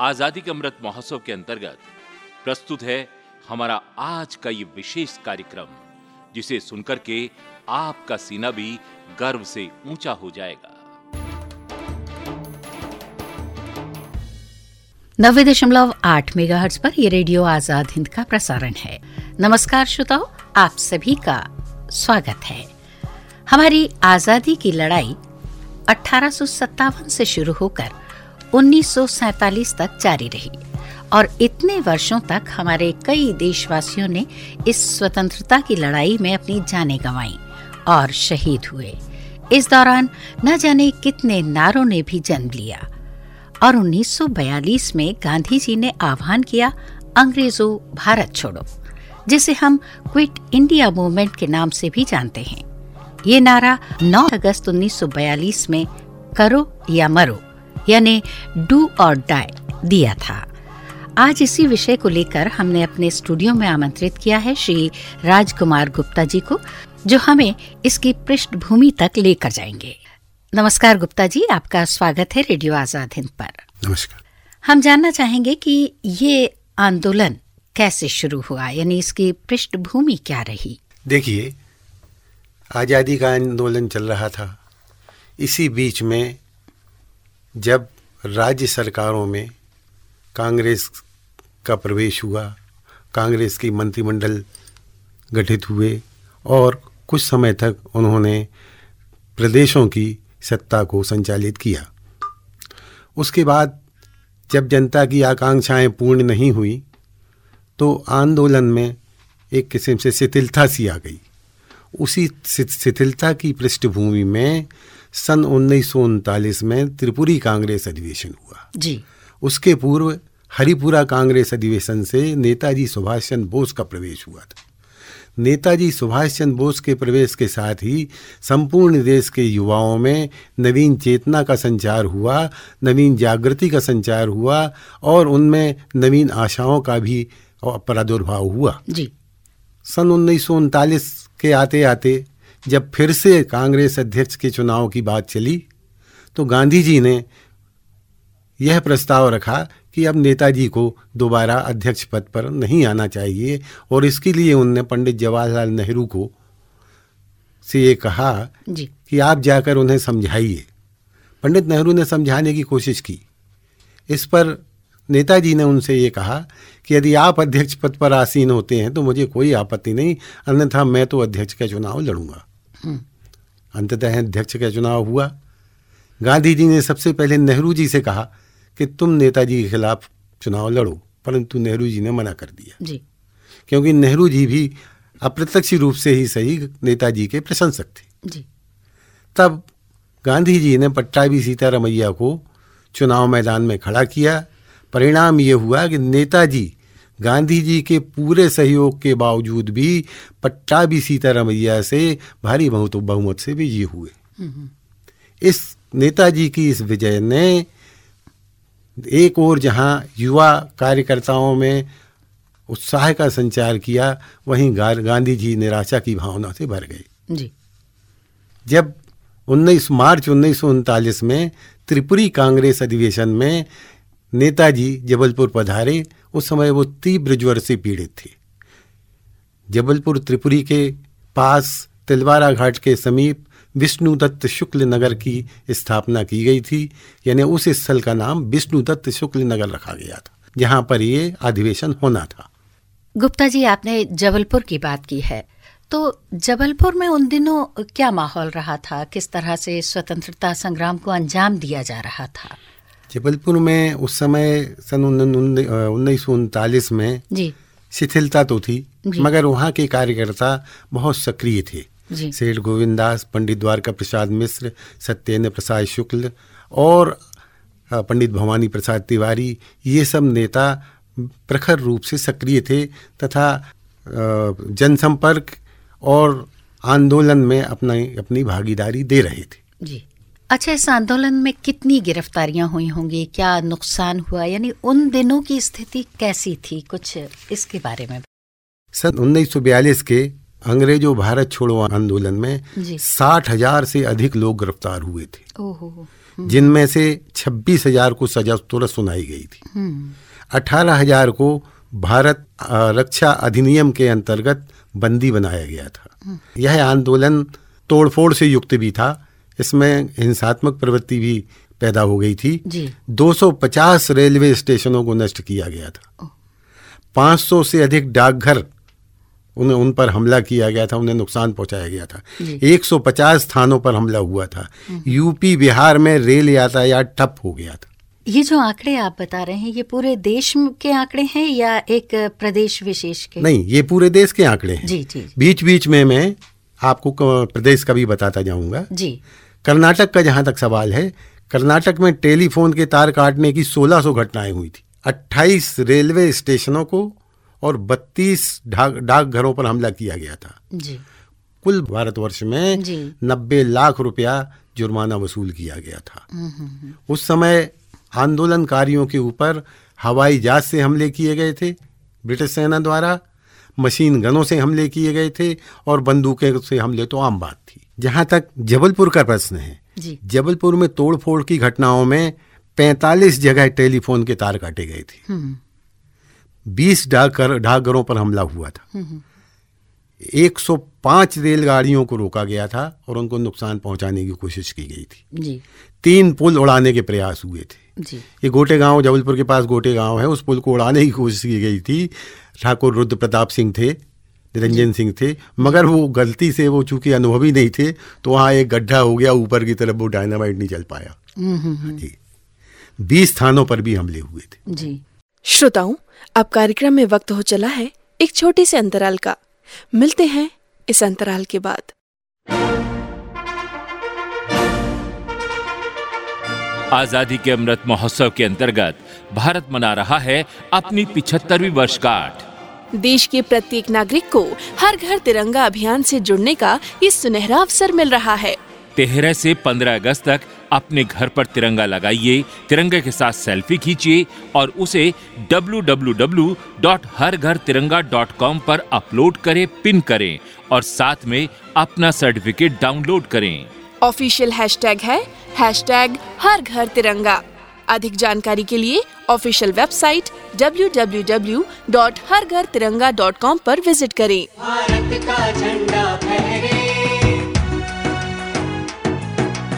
आज़ादी के अमृत महोत्सव के अंतर्गत प्रस्तुत है हमारा आज का ये विशेष कार्यक्रम, जिसे सुनकर के आपका सीना भी गर्व से ऊँचा हो जाएगा। नब्बे दशमलव आठ मेगा पर ये रेडियो आज़ाद हिंद का प्रसारण है। नमस्कार श्रोताओ, आप सभी का स्वागत है। हमारी आज़ादी की लड़ाई अठारह से शुरू होकर 1947 तक जारी रही। और इतने वर्षों तक हमारे कई देशवासियों ने इस स्वतंत्रता की लड़ाई में अपनी जानें गंवाई और शहीद हुए। इस दौरान न जाने कितने नारों ने भी जन्म लिया। और 1942 में गांधी जी ने आह्वान किया, अंग्रेज़ों, भारत छोड़ो, जिसे हम क्विट इंडिया मूवमेंट के नाम से भी जानते हैं। ये नारा 9 अगस्त 1942 में करो या मरो यानी डू और डाई दिया था। आज इसी विषय को लेकर हमने अपने स्टूडियो में आमंत्रित किया है श्री राजकुमार गुप्ता जी को जो हमें इसकी पृष्ठभूमि तक लेकर जाएँगे। नमस्कार गुप्ता जी आपका स्वागत है रेडियो आज़ाद हिंद पर। नमस्कार। हम जानना चाहेंगे कि ये आंदोलन कैसे शुरू हुआ यानी इसकी पृष्ठभूमि क्या रही? देखिए आज़ादी का आंदोलन चल रहा था। इसी बीच में जब राज्य सरकारों में कांग्रेस का प्रवेश हुआ, कांग्रेस की मंत्रिमंडल गठित हुए और कुछ समय तक उन्होंने प्रदेशों की सत्ता को संचालित किया। उसके बाद जब जनता की आकांक्षाएँ पूर्ण नहीं हुई तो आंदोलन में एक किस्म से शिथिलता सी आ गई। उसी शिथिलता की पृष्ठभूमि में सन उन्नीस सौ उनतालीस में त्रिपुरी कांग्रेस अधिवेशन हुआ। जी। उसके पूर्व हरिपुरा कांग्रेस अधिवेशन से नेताजी सुभाष चंद्र बोस का प्रवेश हुआ था। नेताजी सुभाष चंद्र बोस के प्रवेश के साथ ही संपूर्ण देश के युवाओं में नवीन चेतना का संचार हुआ नवीन जागृति का संचार हुआ और उनमें नवीन आशाओं का भी प्रादुर्भाव हुआ। जी। सन उन्नीस सौ उनतालीस के आते आते जब फिर से कांग्रेस अध्यक्ष के चुनाव की बात चली तो गांधी जी ने यह प्रस्ताव रखा कि अब नेताजी को दोबारा अध्यक्ष पद पर नहीं आना चाहिए और इसके लिए उनने पंडित जवाहरलाल नेहरू को से ये कहा जी। कि आप जाकर उन्हें समझाइए। पंडित नेहरू ने समझाने की कोशिश की। इस पर नेताजी ने उनसे ये कहा कि यदि आप अध्यक्ष पद पर आसीन होते हैं तो मुझे कोई आपत्ति नहीं अन्यथा मैं तो अध्यक्ष का चुनाव लड़ूँगा। अंततः अध्यक्ष का चुनाव हुआ। गांधी जी ने सबसे पहले नेहरू जी से कहा कि तुम नेताजी के खिलाफ चुनाव लड़ो परंतु नेहरू जी ने मना कर दिया। जी। क्योंकि नेहरू जी भी अप्रत्यक्ष रूप से ही सही नेताजी के प्रशंसक थे। जी। तब गांधी जी ने पट्टाभी सीतारमैया को चुनाव मैदान में खड़ा किया। परिणाम ये हुआ कि नेताजी गांधी जी के पूरे सहयोग के बावजूद भी पट्टाभी सीतारामैया से भारी बहुत बहुमत से विजयी हुए। इस नेताजी की इस विजय ने एक और जहाँ युवा कार्यकर्ताओं में उत्साह का संचार किया वहीं गांधी जी निराशा की भावना से भर गए। जी। जब 19 मार्च उन्नीस सौ उनतालीस में त्रिपुरी कांग्रेस अधिवेशन में नेताजी जबलपुर पधारे उस समय वो तीव्र ज्वर से पीड़ित थी। जबलपुर त्रिपुरी के पास तिलवारा घाट के समीप विष्णुदत्त शुक्ल नगर की स्थापना की गई थी, यानी उस स्थल का नाम विष्णुदत्त शुक्ल नगर रखा गया था, जहाँ पर ये अधिवेशन होना था। गुप्ता जी, आपने जबलपुर की बात की है। तो जबलपुर में उन दिनों क्या माहौल रहा था? किस तरह से स्वतंत्रता संग्राम को अंजाम दिया जा रहा था? जबलपुर में उस समय सन उन्नीस सौ उनतालीस में शिथिलता तो थी मगर वहाँ के कार्यकर्ता बहुत सक्रिय थे। सेठ गोविंदास पंडित द्वारका प्रसाद मिश्र सत्येंद्र प्रसाद शुक्ल और पंडित भवानी प्रसाद तिवारी ये सब नेता प्रखर रूप से सक्रिय थे तथा जनसंपर्क और आंदोलन में अपना अपनी भागीदारी दे रहे थे। जी। अच्छा इस आंदोलन में कितनी गिरफ्तारियाँ हुई होंगी? क्या नुकसान हुआ? यानी उन दिनों की स्थिति कैसी थी? कुछ इसके बारे में। सन 1942 के अंग्रेज़ों भारत छोड़ो आंदोलन में साठ हज़ार से अधिक लोग गिरफ़्तार हुए थे। जिनमें से छब्बीस हज़ार को सजा तुरंत सुनाई गई थी। अठारह हज़ार को भारत रक्षा अधिनियम के अंतर्गत बंदी बनाया गया था। यह आंदोलन तोड़फोड़ से युक्त भी था। इसमें हिंसात्मक प्रवृत्ति भी पैदा हो गई थी। जी। 250 रेलवे स्टेशनों को नष्ट किया गया था। 500 से अधिक डाकघर उन्हें उन पर हमला किया गया था उन्हें नुकसान पहुँचाया गया था। 150 स्थानों पर हमला हुआ था। यूपी बिहार में रेल यातायात ठप हो गया था। ये जो आंकड़े आप बता रहे हैं ये पूरे देश के आंकड़े हैं या एक प्रदेश विशेष के? नहीं ये पूरे देश के आंकड़े हैं। जी जी बीच बीच में मैं आपको प्रदेश का भी बताता जाऊँगा। जी। कर्नाटक का जहाँ तक सवाल है कर्नाटक में टेलीफोन के तार काटने की 1600 घटनाएँ हुई थी। 28 रेलवे स्टेशनों को और 32 डाकघरों पर हमला किया गया था। जी। कुल भारतवर्ष में नब्बे लाख रुपया जुर्माना वसूल किया गया था। हम्म, हम्म, उस समय आंदोलनकारियों के ऊपर हवाई जहाज़ से हमले किए गए थे ब्रिटिश सेना द्वारा मशीन गनों से हमले किए गए थे और बंदूकें से हमले तो आम बात थी। जहाँ तक जबलपुर का प्रश्न है। जबलपुर में तोड़फोड़ की घटनाओं में 45 जगह टेलीफोन के तार काटे गए थे। हम्म, 20 डाकघर डाकघरों पर हमला हुआ था। हम्म, 105 रेलगाड़ियों को रोका गया था और उनको नुकसान पहुँचाने की कोशिश की गई थी। जी। तीन पुल उड़ाने के प्रयास हुए थे। जी। ये गोटे गाँव जबलपुर के पास गोटे गाँव है उस पुल को उड़ाने की कोशिश की गई थी। ठाकुर रुद्र प्रताप सिंह थे निरंजन सिंह थे मगर वो गलती से वो चूँकि अनुभवी नहीं थे तो वहाँ एक गड्ढा हो गया ऊपर की तरफ़ वो डायनामाइट नहीं चल पाया। हम्म, हम्म, हम्म, जी। बीस स्थानों पर भी हमले हुए थे। जी। श्रोताओं अब कार्यक्रम में वक्त हो चला है एक छोटे से अंतराल का। मिलते हैं इस अंतराल के बाद। आज़ादी के अमृत महोत्सव के अंतर्गत भारत मना रहा है अपनी पिछहत्तरवीं वर्षगांठ। देश के प्रत्येक नागरिक को हर घर तिरंगा अभियान से जुड़ने का ये सुनहरा अवसर मिल रहा है। तेरह से 15 अगस्त तक अपने घर पर तिरंगा लगाइए तिरंगे के साथ सेल्फी खींचिए और उसे www.हरघरतिरंगा.com पर अपलोड करें पिन करें और साथ में अपना सर्टिफिकेट डाउनलोड करें। ऑफिशियल हैशटैग है हैशटैग हर घर तिरंगा अधिक जानकारी के लिए ऑफिशियल वेबसाइट www.हरघरतिरंगा.com पर विज़िट करें। भारत का झंडा फहरे।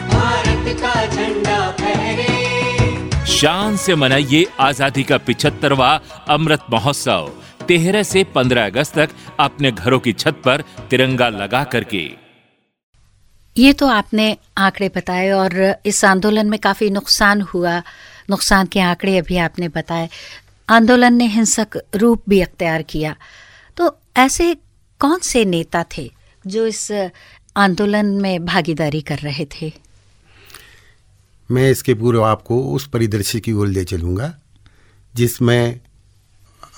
भारत का झंडा फहरे। शान से मनाइए आज़ादी का पिछहत्तरवा अमृत महोत्सव। तेरह से 15 अगस्त तक अपने घरों की छत पर तिरंगा लगा करके। ये तो आपने आंकड़े बताए और इस आंदोलन में काफ़ी नुकसान हुआ। नुकसान के आंकड़े अभी आपने बताए। आंदोलन ने हिंसक रूप भी अख्तियार किया। तो ऐसे कौन से नेता थे जो इस आंदोलन में भागीदारी कर रहे थे? मैं इसके पूर्व आपको उस परिदृश्य की ओर ले चलूँगा जिसमें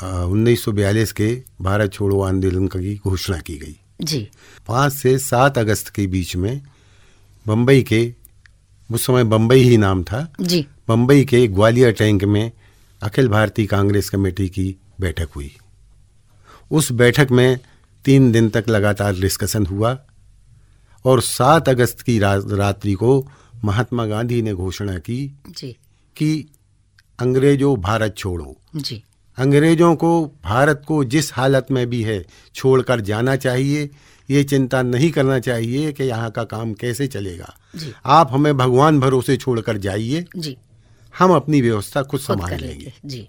उन्नीस सौ बयालीस के भारत छोड़ो आंदोलन की घोषणा की गई। जी। पाँच से सात अगस्त के बीच में बम्बई के उस समय बम्बई ही नाम था जी। बम्बई के ग्वालियर टैंक में अखिल भारतीय कांग्रेस कमेटी की बैठक हुई। उस बैठक में तीन दिन तक लगातार डिस्कशन हुआ और सात अगस्त की रा, रात्रि को महात्मा गांधी ने घोषणा की जी। कि अंग्रेज़ों भारत छोड़ो। जी। अंग्रेज़ों को भारत को जिस हालत में भी है छोड़कर जाना चाहिए। ये चिंता नहीं करना चाहिए कि यहाँ का काम कैसे चलेगा। आप हमें भगवान भरोसे छोड़कर जाइए। जी। हम अपनी व्यवस्था खुद संभाल लेंगे। लेंगे। जी।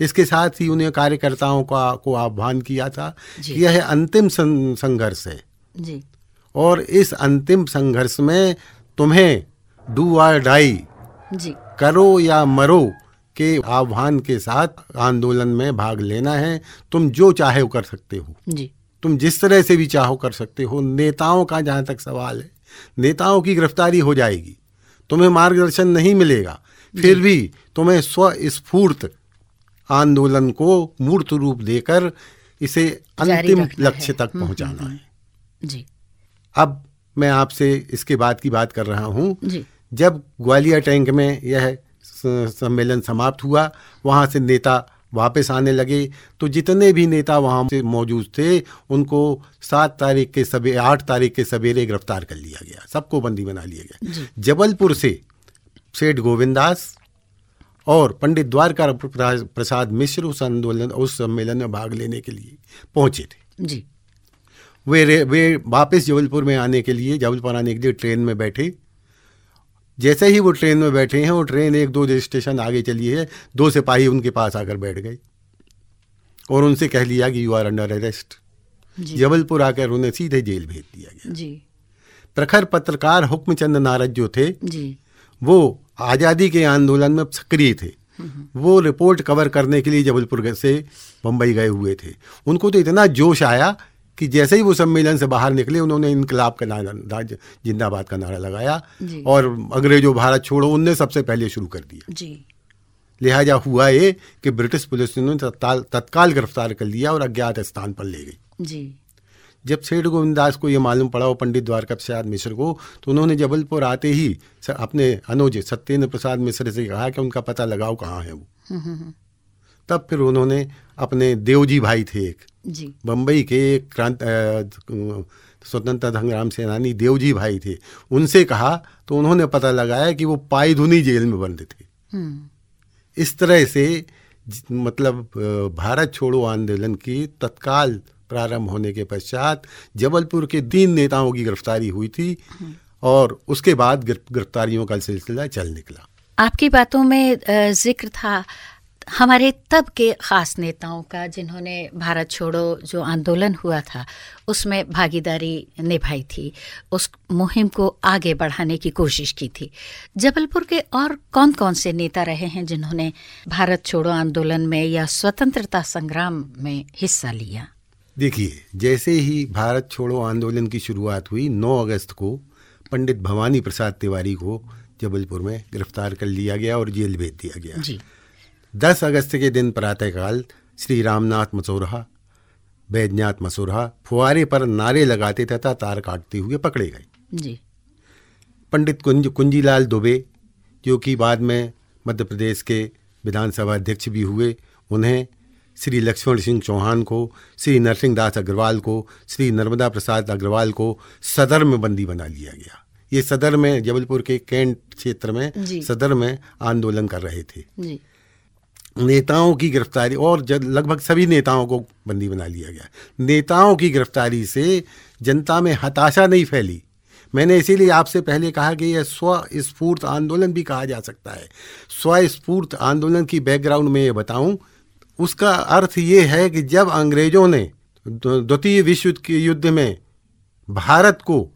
इसके साथ ही उन्हें कार्यकर्ताओं का को आह्वान किया था कि यह अंतिम संघर्ष है। जी। और इस अंतिम संघर्ष में तुम्हें डू आर डाई जी। करो या मरो के आह्वान के साथ आंदोलन में भाग लेना है। तुम जो चाहे वो कर सकते हो। जी। तुम जिस तरह से भी चाहो कर सकते हो। नेताओं का जहाँ तक सवाल है नेताओं की गिरफ्तारी हो जाएगी। तुम्हें मार्गदर्शन नहीं मिलेगा। फिर भी तुम्हें स्वस्फूर्त आंदोलन को मूर्त रूप देकर इसे अंतिम लक्ष्य तक हम्म, पहुंचाना है। जी। अब मैं आपसे इसके बाद की बात कर रहा हूँ। जी। जब ग्वालियर टैंक में यह सम्मेलन समाप्त हुआ वहाँ से नेता वापस आने लगे तो जितने भी नेता वहाँ से मौजूद थे उनको सात तारीख के सवेरे आठ तारीख के सवेरे गिरफ़्तार कर लिया गया। सबको बंदी बना लिया गया। जबलपुर से सेठ गोविंदास और पंडित द्वारका प्रसाद मिश्र उस आंदोलन उस सम्मेलन में भाग लेने के लिए पहुँचे थे। जी। वे रे- वे वापस जबलपुर में आने के लिए जबलपुर आने के लिए ट्रेन में बैठे। जैसे ही वो ट्रेन में बैठे हैं वो ट्रेन एक दो स्टेशन आगे चली है दो सिपाही उनके पास आकर बैठ गए और उनसे कह लिया कि you are under arrest Jabalpur आकर उन्हें सीधे जेल भेज दिया गया। जी। प्रखर पत्रकार हुक्मचंद नारद जो थे जी। वो आज़ादी के आंदोलन में सक्रिय थे। वो रिपोर्ट कवर करने के लिए जबलपुर से मुंबई गए हुए थे। उनको तो इतना जोश आया कि जैसे ही वो सम्मेलन से बाहर निकले उन्होंने इनकलाब का नारा जिंदाबाद का नारा लगाया और अंग्रेज़ों भारत छोड़ो उनने सबसे पहले शुरू कर दिया। जी। लिहाजा हुआ ये कि ब्रिटिश पुलिस ने उन्हें तत्काल तत्काल गिरफ़्तार कर लिया और अज्ञात स्थान पर ले गई। जी। जब सेठ गोविंदास को ये मालूम पड़ा और पंडित द्वारका प्रसाद मिश्र को तो उन्होंने जबलपुर आते ही अपने अनुज सत्येंद्र प्रसाद मिश्र से कहा कि उनका पता लगाओ कहाँ है वो। तब फिर उन्होंने अपने देवजी भाई थे एक जी। बम्बई के एक क्रांत स्वतंत्रता संग्राम सेनानी देवजी भाई थे। उनसे कहा तो उन्होंने पता लगाया कि वो पाईधुनी जेल में बंद थे। हम्म। इस तरह से मतलब भारत छोड़ो आंदोलन की तत्काल प्रारंभ होने के पश्चात जबलपुर के तीन नेताओं की गिरफ्तारी हुई थी और उसके बाद गिरफ्तारियों का सिलसिला चल निकला। आपकी बातों में ज़िक्र था। हमारे तब के खास नेताओं का जिन्होंने भारत छोड़ो जो आंदोलन हुआ था उसमें भागीदारी निभाई थी उस मुहिम को आगे बढ़ाने की कोशिश की थी। जबलपुर के और कौन कौन से नेता रहे हैं जिन्होंने भारत छोड़ो आंदोलन में या स्वतंत्रता संग्राम में हिस्सा लिया? देखिए जैसे ही भारत छोड़ो आंदोलन की शुरुआत हुई 9 अगस्त को पंडित भवानी प्रसाद तिवारी को जबलपुर में गिरफ़्तार कर लिया गया और जेल भेज दिया गया। जी। 10 अगस्त के दिन प्रातःकाल श्री रामनाथ मसोरहा बैजनाथ मसोरहा फुआरे पर नारे लगाते तथा तार काटते हुए पकड़े गए। जी। पंडित कुंज कुंजीलाल दुबे जो कि बाद में मध्य प्रदेश के विधानसभा अध्यक्ष भी हुए उन्हें श्री लक्ष्मण सिंह चौहान को श्री नरसिंह दास अग्रवाल को श्री नर्मदा प्रसाद अग्रवाल को सदर में बंदी बना लिया गया। ये सदर में जबलपुर के कैंट क्षेत्र में सदर में आंदोलन कर रहे थे। जी। नेताओं की गिरफ्तारी और लगभग सभी नेताओं को बंदी बना लिया गया। नेताओं की गिरफ्तारी से जनता में हताशा नहीं फैली। मैंने इसीलिए आपसे पहले कहा कि यह स्वस्फूर्त आंदोलन भी कहा जा सकता है। स्वस्फूर्त आंदोलन की बैकग्राउंड में ये बताऊँ, उसका अर्थ ये है कि जब अंग्रेज़ों ने द्वितीय विश्व के युद्ध में भारत को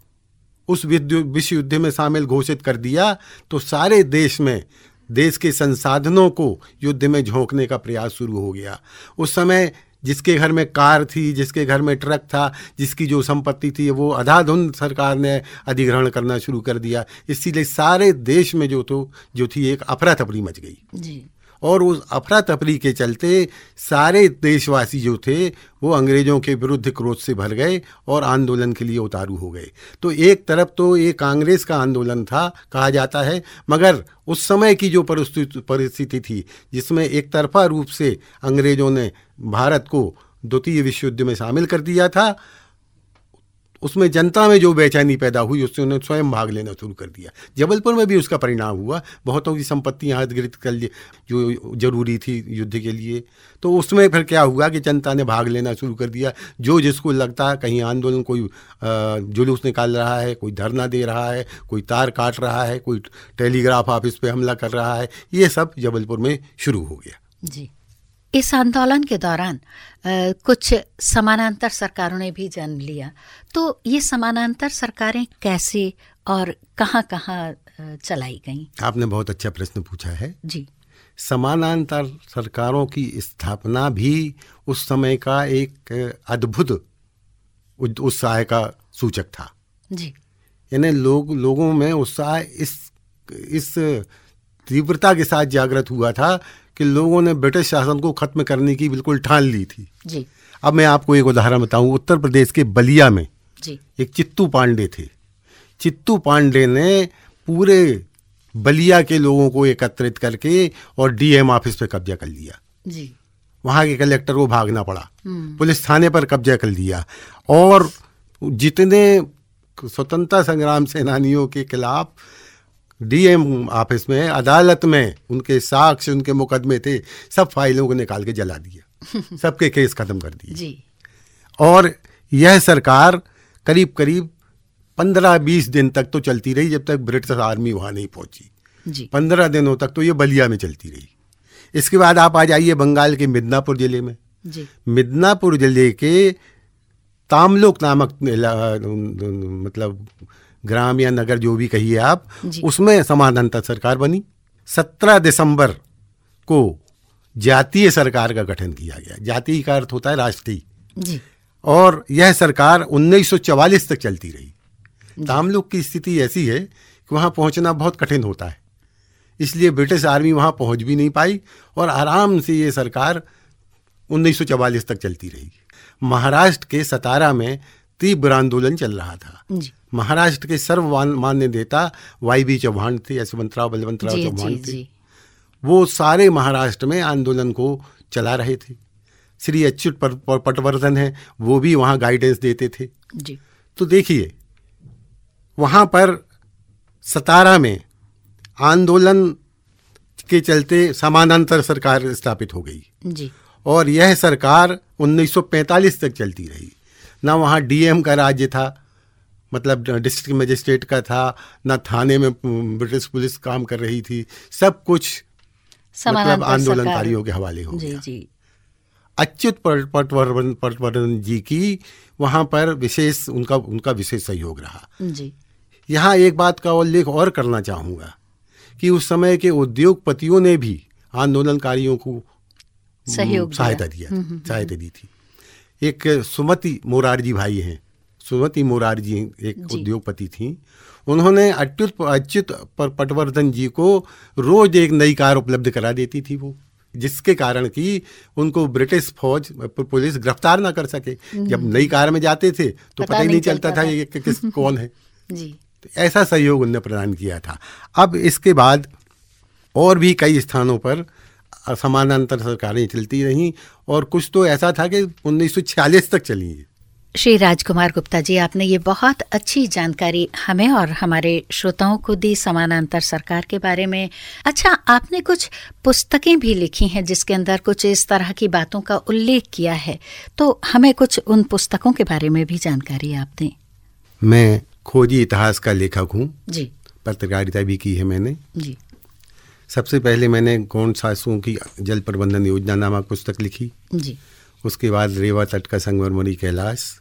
उस विश्व युद्ध में शामिल घोषित कर दिया तो सारे देश में देश के संसाधनों को युद्ध में झोंकने का प्रयास शुरू हो गया। उस समय जिसके घर में कार थी, जिसके घर में ट्रक था, जिसकी जो संपत्ति थी, वो अधाधुंध सरकार ने अधिग्रहण करना शुरू कर दिया। इसीलिए सारे देश में जो तो जो थी, एक अफरा तफरी मच गई। जी। और उस अफरा तफरी के चलते सारे देशवासी जो थे, वो अंग्रेज़ों के विरुद्ध क्रोध से भर गए और आंदोलन के लिए उतारू हो गए। तो एक तरफ़ तो ये कांग्रेस का आंदोलन था, कहा जाता है, मगर उस समय की जो परिस्थिति थी, जिसमें एक तरफा रूप से अंग्रेज़ों ने भारत को द्वितीय विश्व युद्ध में शामिल कर दिया था उसमें जनता में जो बेचैनी पैदा हुई, उससे उन्होंने स्वयं भाग लेना शुरू कर दिया। जबलपुर में भी उसका परिणाम हुआ। बहुतों की संपत्तियाँ हस्तगृत कर ली जो ज़रूरी थी युद्ध के लिए। तो उसमें फिर क्या हुआ कि जनता ने भाग लेना शुरू कर दिया। जो जिसको लगता है कहीं आंदोलन, कोई जुलूस निकाल रहा है, कोई धरना दे रहा है, कोई तार काट रहा है, कोई टेलीग्राफ ऑफ़िस पे हमला कर रहा है, ये सब जबलपुर में शुरू हो गया। जी। इस आंदोलन के दौरान कुछ समानांतर सरकारों ने भी जन्म लिया। तो ये समानांतर सरकारें कैसे और कहाँ कहाँ चलाई गईं? आपने बहुत अच्छा प्रश्न पूछा है। जी। समानांतर सरकारों की स्थापना भी उस समय का एक अद्भुत उत्साह का सूचक था। जी। यानी लोग लोगों में उत्साह इस इस तीव्रता के साथ जागृत हुआ था कि लोगों ने ब्रिटिश शासन को खत्म करने की बिल्कुल ठान ली थी। जी। अब मैं आपको एक उदाहरण बताऊँ। उत्तर प्रदेश के बलिया में जी। एक चित्तू पांडे थे। चित्तू पांडे ने पूरे बलिया के लोगों को एकत्रित करके और डीएम ऑफ़िस पे कब्जा कर लिया। जी। वहाँ के कलेक्टर को भागना पड़ा। हम्म। पुलिस थाने पर कब्जा कर लिया। और जितने स्वतंत्रता संग्राम सेनानियों के खिलाफ डीएम ऑफ़िस में अदालत में उनके साक्ष्य उनके मुकदमे थे सब फाइलों को निकाल के जला दिया। सबके केस खत्म कर दिए। जी। और यह सरकार करीब करीब पंद्रह बीस दिन तक तो चलती रही जब तक ब्रिटिश आर्मी वहाँ नहीं पहुँची। पंद्रह दिनों तक तो ये बलिया में चलती रही। इसके बाद आप आ जाइए बंगाल के मिदनापुर ज़िले में। जी। मिदनापुर ज़िले के तामलोक नामक मतलब ग्राम या नगर जो भी कहिए आप। उसमें समानांतर सरकार बनी। सत्रह दिसंबर को जातीय सरकार का गठन किया गया। जातीय का अर्थ होता है राष्ट्रीय। और यह सरकार 1944 तक चलती रही। तामलुक की स्थिति ऐसी है कि वहाँ पहुँचना बहुत कठिन होता है। इसलिए ब्रिटिश आर्मी वहाँ पहुँच भी नहीं पाई और आराम से ये सरकार 1944 तक चलती रही। महाराष्ट्र के सतारा में तीव्र आंदोलन चल रहा था। जी। महाराष्ट्र के सर्व मान्य नेता वाई बी चौहान थे यशवंतराव बलवंतराव चौहान थे। वो सारे महाराष्ट्र में आंदोलन को चला रहे थे। श्री अच्युत पटवर्धन है वो भी वहाँ गाइडेंस देते थे। जी। तो देखिए वहाँ पर सतारा में आंदोलन के चलते समानांतर सरकार स्थापित हो गई। जी। और यह सरकार 1945 तक चलती रही। ना वहाँ डीएम का राज्य था मतलब डिस्ट्रिक्ट मजिस्ट्रेट का था ना थाने में ब्रिटिश पुलिस काम कर रही थी सब कुछ मतलब आंदोलनकारियों के हवाले हो जी गया। जी। अच्युत पट- पटवर्धन पटवर्धन जी की वहाँ पर विशेष उनका उनका विशेष सहयोग रहा। जी। यहाँ एक बात का उल्लेख और करना चाहूँगा कि उस समय के उद्योगपतियों ने भी आंदोलनकारियों को सहयोग सहायता दिया। सहायता दी थी। एक सुमति मोरारजी भाई हैं सुमति मुरार जी एक। उद्योगपति थी। उन्होंने अच्युत अच्युत पर- पटवर्धन जी को रोज एक नई कार उपलब्ध करा देती थी वो जिसके कारण कि उनको ब्रिटिश फौज पुलिस गिरफ़्तार ना कर सके। जब नई कार में जाते थे तो पता ही नहीं चलता था ये कि किस कौन है। जी। तो ऐसा सहयोग उनने प्रदान किया था। अब इसके बाद और भी कई स्थानों पर समानांतर सरकारें चलती रहीं और कुछ तो ऐसा था कि 1946 तक चली। श्री राजकुमार गुप्ता जी आपने ये बहुत अच्छी जानकारी हमें और हमारे श्रोताओं को दी समानांतर सरकार के बारे में। अच्छा आपने कुछ पुस्तकें भी लिखी हैं जिसके अंदर कुछ इस तरह की बातों का उल्लेख किया है। तो हमें कुछ उन पुस्तकों के बारे में भी जानकारी आप दें। मैं खोजी इतिहास का लेखक हूँ। जी। पत्रकारिता भी की है मैंने। जी। सबसे पहले मैंने गौंड सासुओं की जल प्रबंधन योजना नामक पुस्तक लिखी। जी। उसके बाद रेवा तट का संगमरमरी कैलाश।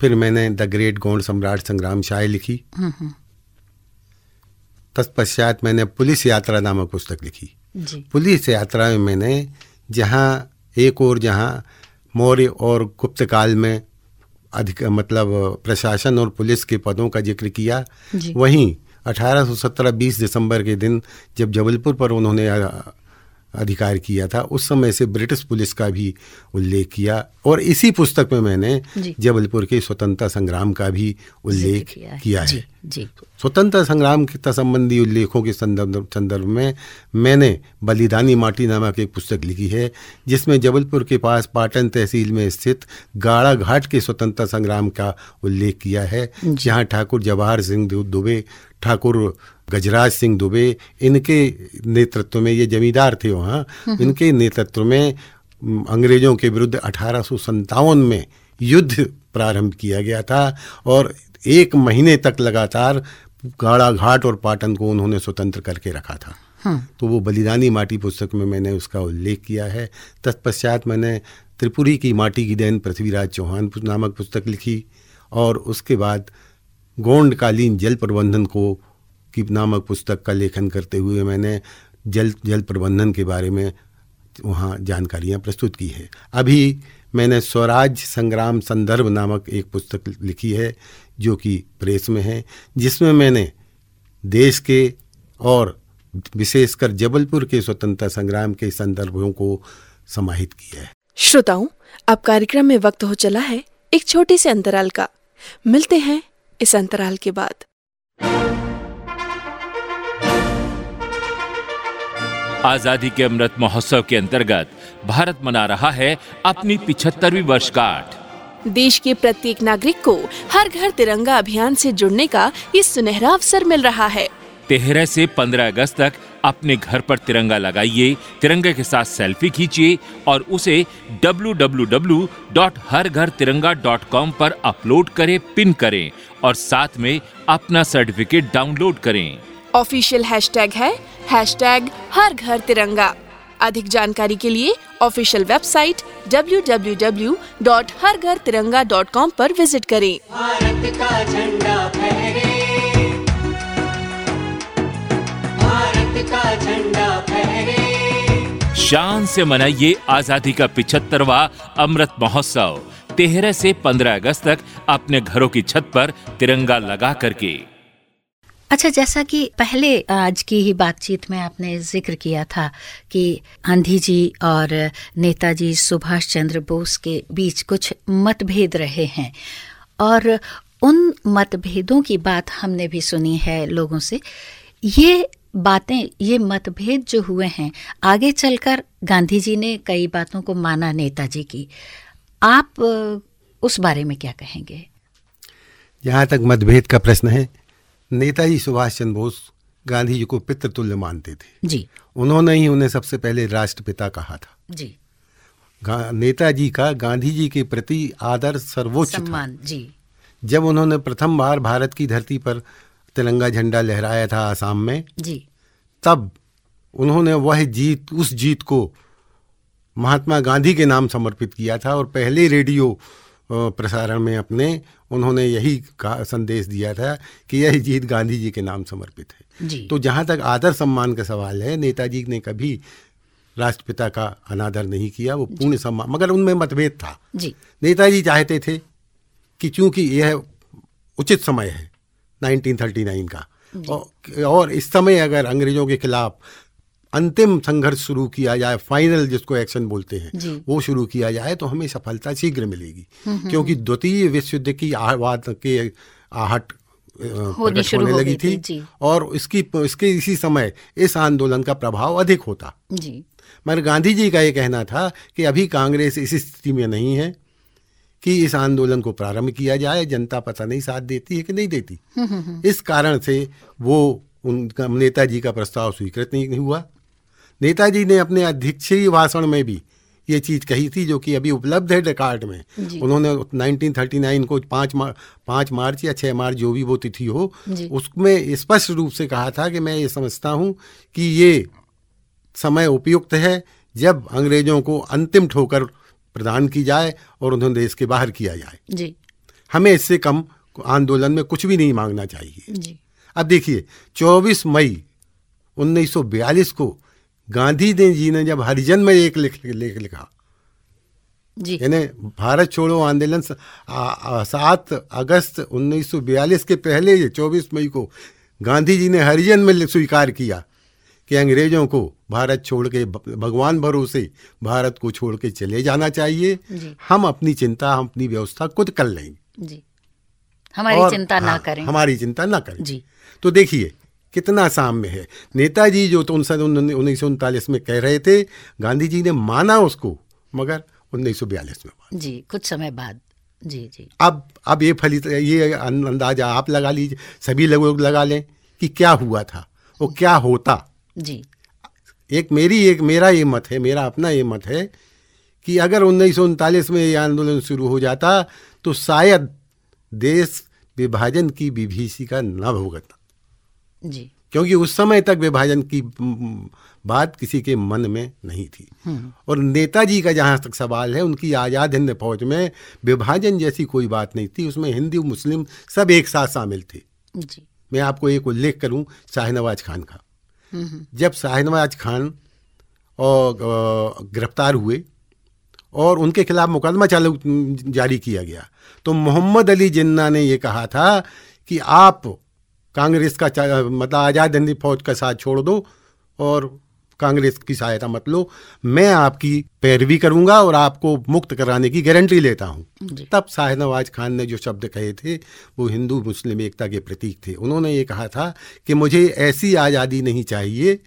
फिर मैंने द ग्रेट गौंड सम्राट संग्राम शाह लिखी। तत्पश्चात मैंने पुलिस यात्रा नामक पुस्तक लिखी। जी। पुलिस यात्रा में मैंने जहाँ एक और जहाँ मौर्य और गुप्त काल में अधिक मतलब प्रशासन और पुलिस के पदों का ज़िक्र किया जी। वहीं 1817 20 दिसंबर के दिन जब जबलपुर पर उन्होंने अधिकार किया था। उस समय से ब्रिटिश पुलिस का भी उल्लेख किया। और इसी पुस्तक में मैंने जबलपुर के स्वतंत्रता संग्राम का भी उल्लेख ज़िक्र किया है। जी। स्वतंत्रता संग्राम के संबंधी उल्लेखों के संदर्भ संदर्भ में मैंने बलिदानी माटी नामक एक पुस्तक लिखी है जिसमें जबलपुर के पास पाटन तहसील में स्थित गाड़ा घाट के स्वतंत्रता संग्राम का उल्लेख किया है जहाँ ठाकुर जवाहर सिंह दुबे ठाकुर गजराज सिंह दुबे इनके नेतृत्व में ये जमींदार थे वहाँ इनके नेतृत्व में अंग्रेज़ों के विरुद्ध अठारह में युद्ध प्रारंभ किया गया था और एक महीने तक लगातार गाड़ा घाट और पाटन को उन्होंने स्वतंत्र करके रखा था। हाँ। तो वो बलिदानी माटी पुस्तक में मैंने उसका उल्लेख किया है। तत्पश्चात मैंने त्रिपुरी की माटी की देन पृथ्वीराज चौहान नामक पुस्तक लिखी और उसके बाद गोंडकालीन जल प्रबंधन को की नामक पुस्तक का लेखन करते हुए मैंने जल जल प्रबंधन के बारे में वहाँ जानकारियाँ प्रस्तुत की है। अभी मैंने स्वराज संग्राम संदर्भ नामक एक पुस्तक लिखी है जो कि प्रेस में है जिसमें मैंने देश के और विशेषकर जबलपुर के स्वतंत्रता संग्राम के संदर्भों को समाहित किया है। श्रोताओं अब कार्यक्रम में वक्त हो चला है एक छोटे से अंतराल का। मिलते हैं इस अंतराल के बाद। आज़ादी के अमृत महोत्सव के अंतर्गत भारत मना रहा है अपनी पिछहत्तरवीं वर्षगांठ। देश के प्रत्येक नागरिक को हर घर तिरंगा अभियान से जुड़ने का ये सुनहरा अवसर मिल रहा है। तेरह से 15 अगस्त तक अपने घर पर तिरंगा लगाइए तिरंगे के साथ सेल्फी खींचिए और उसे www.हरघरतिरंगा.com पर अपलोड करें पिन करें और साथ में अपना सर्टिफिकेट डाउनलोड करें। ऑफिशियल हैशटैग है हैशटैग हर घर तिरंगा अधिक जानकारी के लिए ऑफिशियल वेबसाइट www.हरघरतिरंगा.com पर विज़िट करें। भारत का झंडा फहरे। भारत का झंडा फहरे। शान से मनाइए आज़ादी का पिछहत्तरवा अमृत महोत्सव। तेरह से 15 अगस्त तक अपने घरों की छत पर तिरंगा लगा करके। अच्छा जैसा कि पहले आज की ही बातचीत में आपने ज़िक्र किया था कि गांधी जी और नेताजी सुभाष चंद्र बोस के बीच कुछ मतभेद रहे हैं। और उन मतभेदों की बात हमने भी सुनी है लोगों से। ये बातें, ये मतभेद जो हुए हैं, आगे चलकर गांधी जी ने कई बातों को माना नेताजी की। आप उस बारे में क्या कहेंगे? जहाँ तक मतभेद का प्रश्न है। नेताजी सुभाष चंद्र बोस गांधी जी को पितृतुल्य मानते थे। जी। उन्होंने ही उन्हें सबसे पहले राष्ट्रपिता कहा था। जी। नेताजी का गांधी जी के प्रति आदर सर्वोच्च था। सम्मान जी। जब उन्होंने प्रथम बार भारत की धरती पर तिरंगा झंडा लहराया था आसाम में जी। तब उन्होंने वह जीत उस जीत को महात्मा गांधी के नाम समर्पित किया था और पहले रेडियो प्रसारण में अपने उन्होंने यही कहा- संदेश दिया था कि यह जीत गांधी जी के नाम समर्पित है। तो जहाँ तक आदर सम्मान का सवाल है नेताजी ने कभी राष्ट्रपिता का अनादर नहीं किया वो पूर्ण सम्मान मगर उनमें मतभेद था। जी। नेताजी चाहते थे कि चूँकि यह उचित समय है 1939 का और इस समय अगर अंग्रेज़ों के खिलाफ अंतिम संघर्ष शुरू किया जाए फाइनल जिसको एक्शन बोलते हैं वो शुरू किया जाए तो हमें सफलता शीघ्र मिलेगी। क्योंकि द्वितीय विश्व युद्ध की आहवाद के आहट शुरू होने हो लगी थी, थी और इसकी इसके इसी समय इस आंदोलन का प्रभाव अधिक होता। जी। मगर गांधी जी का ये कहना था कि अभी कांग्रेस इस स्थिति में नहीं है कि इस आंदोलन को प्रारंभ किया जाए जनता पता नहीं साथ देती है कि नहीं देती। इस कारण से वो उनका नेताजी का प्रस्ताव स्वीकृत नहीं हुआ। नेताजी ने अपने अध्यक्षीय भाषण में भी ये चीज़ कही थी जो कि अभी उपलब्ध है रिकॉर्ड में। उन्होंने 1939 को पाँच मार, पाँच मार्च या छः मार्च जो भी वो तिथि हो उसमें स्पष्ट रूप से कहा था कि मैं ये समझता हूँ कि ये समय उपयुक्त है जब अंग्रेज़ों को अंतिम ठोकर प्रदान की जाए और उन्हें देश के बाहर किया जाए। जी। हमें इससे कम आंदोलन में कुछ भी नहीं मांगना चाहिए। जी। अब देखिए 24 मई 1942 को गांधी जी ने जब हरिजन में एक लेख लेख लिखा। जी। यानी भारत छोड़ो आंदोलन सात अगस्त 1942 के पहले ये 24 मई को गांधी जी ने हरिजन में स्वीकार किया कि अंग्रेज़ों को भारत छोड़ के भगवान भरोसे भारत को छोड़ के चले जाना चाहिए। हम अपनी चिंता हम अपनी व्यवस्था खुद कर लेंगे। जी। हमारी चिंता ना हाँ, करें। हमारी चिंता ना करें। जी। तो देखिए कितना साम्य है। नेताजी जो तो सन उन्नीस सौ उनतालीस में कह रहे थे गांधी जी ने माना उसको मगर उन्नीस सौ बयालीस में जी कुछ समय बाद। जी जी। अब अब ये फलित ये अंदाज़ा आप लगा लीजिए सभी लोग लगा लें कि क्या हुआ था वो क्या होता। जी। एक मेरी एक मेरा ये मत है मेरा अपना ये मत है कि अगर उन्नीस सौ उनतालीस में ये आंदोलन शुरू हो जाता तो शायद देश विभाजन की विभीषिका न भुगता जी। क्योंकि उस समय तक विभाजन की बात किसी के मन में नहीं थी। और नेताजी का जहाँ तक सवाल है उनकी आज़ाद हिंद फौज में विभाजन जैसी कोई बात नहीं थी। उसमें हिंदू मुस्लिम सब एक साथ शामिल थे। जी। मैं आपको एक उल्लेख करूँ शाहनवाज खान का। जब शाहनवाज खान और गिरफ़्तार हुए और उनके खिलाफ मुकदमा चालू जारी किया गया तो मोहम्मद अली जिन्ना ने ये कहा था कि आप कांग्रेस का मतलब आज़ाद हिंदी फौज का साथ छोड़ दो और कांग्रेस की सहायता मत लो। मैं आपकी पैरवी करूँगा और आपको मुक्त कराने की गारंटी लेता हूँ। तब शाहनवाज खान ने जो शब्द कहे थे वो हिंदू मुस्लिम एकता के प्रतीक थे। उन्होंने ये कहा था कि मुझे ऐसी आज़ादी नहीं चाहिए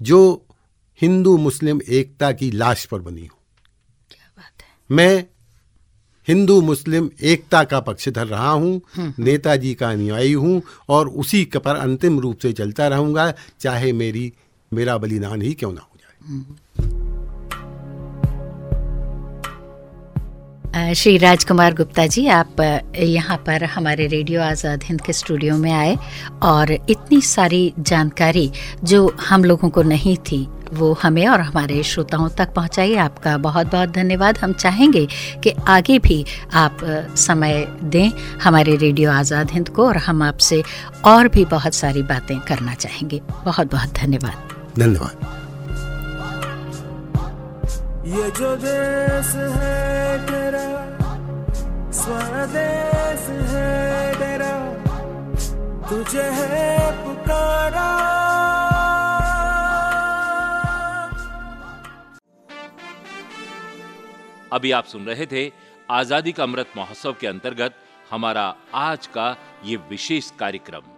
जो हिंदू मुस्लिम एकता की लाश पर बनी हो। क्या बात है। मैं हिंदू मुस्लिम एकता का पक्षधर रहा हूँ नेताजी का अनुयायी हूँ और उसी क- पर अंतिम रूप से चलता रहूँगा चाहे मेरी मेरा बलिदान ही क्यों ना हो जाए। श्री राजकुमार गुप्ता जी आप यहाँ पर हमारे रेडियो आज़ाद हिंद के स्टूडियो में आए और इतनी सारी जानकारी जो हम लोगों को नहीं थी वो हमें और हमारे श्रोताओं तक पहुंचाई आपका बहुत बहुत धन्यवाद। हम चाहेंगे कि आगे भी आप समय दें हमारे रेडियो आज़ाद हिंद को और हम आपसे और भी बहुत सारी बातें करना चाहेंगे। बहुत बहुत धन्यवाद। धन्यवाद। ये जो देश है तेरा स्वदेश है तेरा तुझे है पुकारा। अभी आप सुन रहे थे आज़ादी का अमृत महोत्सव के अंतर्गत हमारा आज का ये विशेष कार्यक्रम।